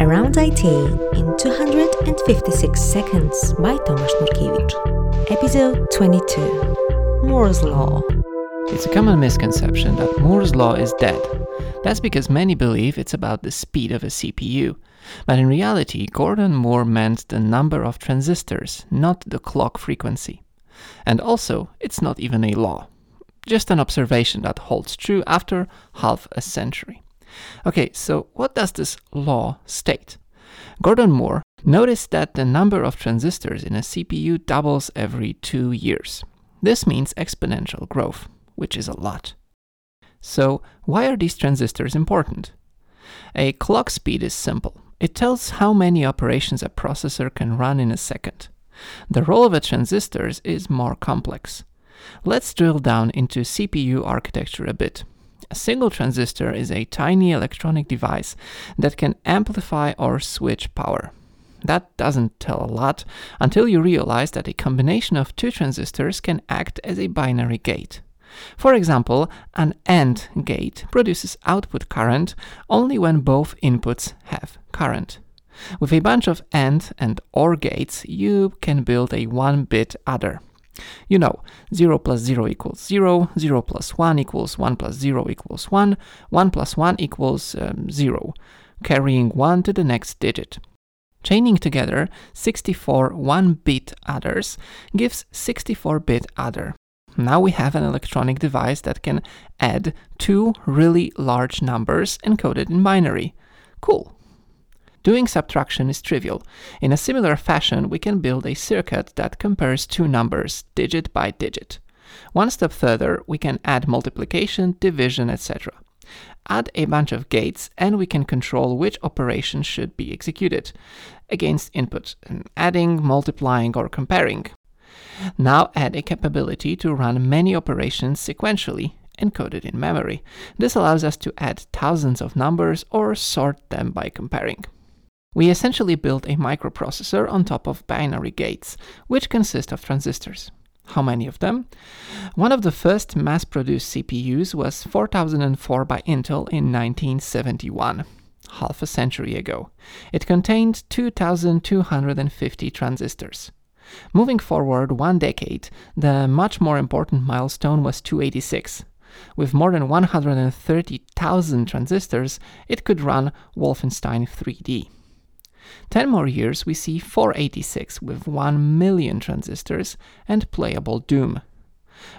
Around IT in 256 Seconds by Tomasz Nurkiewicz. Episode 22 Moore's Law. It's a common misconception that Moore's Law is dead. That's because many believe it's about the speed of a CPU. But in reality, Gordon Moore meant the number of transistors, not the clock frequency. And also, it's not even a law. Just an observation that holds true after half a century. Okay, so what does this law state? Gordon Moore noticed that the number of transistors in a CPU doubles every two years. This means exponential growth, which is a lot. So, why are these transistors important? A clock speed is simple. It tells how many operations a processor can run in a second. The role of a transistor is more complex. Let's drill down into CPU architecture a bit. A single transistor is a tiny electronic device that can amplify or switch power. That doesn't tell a lot until you realize that a combination of two transistors can act as a binary gate. For example, an AND gate produces output current only when both inputs have current. With a bunch of AND and OR gates, you can build a 1 bit adder. You know, 0 plus 0 equals 0, 0 plus 1 equals 1 plus 0 equals 1, 1 plus 1 equals um, 0, carrying 1 to the next digit. Chaining together 64 1-bit adders gives 64-bit adder. Now we have an electronic device that can add two really large numbers encoded in binary. Cool. Doing subtraction is trivial. In a similar fashion, we can build a circuit that compares two numbers, digit by digit. One step further, we can add multiplication, division, etc. Add a bunch of gates and we can control which operation should be executed against input, adding, multiplying, or comparing. Now add a capability to run many operations sequentially, encoded in memory. This allows us to add thousands of numbers or sort them by comparing. We essentially built a microprocessor on top of binary gates, which consist of transistors. How many of them? One of the first mass produced CPUs was 4004 by Intel in 1971, half a century ago. It contained 2250 transistors. Moving forward one decade, the much more important milestone was 286. With more than 130,000 transistors, it could run Wolfenstein 3D. 10 more years, we see 486 with 1 million transistors and playable Doom.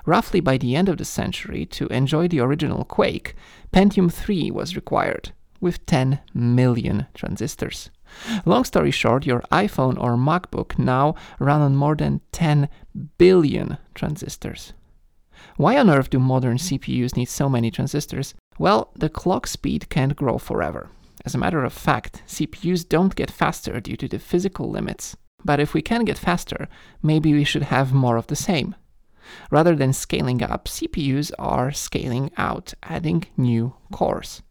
Roughly by the end of the century, to enjoy the original Quake, Pentium 3 was required, with 10 million transistors. Long story short, your iPhone or MacBook now run on more than 10 billion transistors. Why on earth do modern CPUs need so many transistors? Well, the clock speed can't grow forever. As a matter of fact, CPUs don't get faster due to the physical limits. But if we can get faster, maybe we should have more of the same. Rather than scaling up, CPUs are scaling out, adding new cores.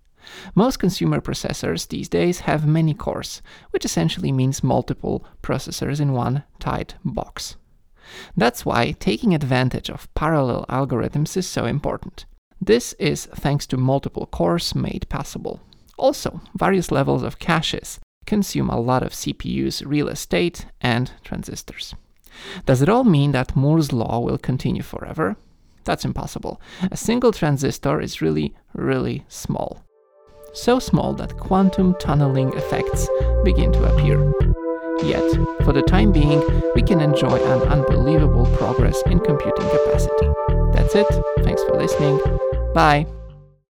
Most consumer processors these days have many cores, which essentially means multiple processors in one tight box. That's why taking advantage of parallel algorithms is so important. This is thanks to multiple cores made possible. Also, various levels of caches consume a lot of CPU's real estate and transistors. Does it all mean that Moore's law will continue forever? That's impossible. A single transistor is really, really small. So small that quantum tunneling effects begin to appear. Yet, for the time being, we can enjoy an unbelievable progress in computing capacity. That's it. Thanks for listening. Bye.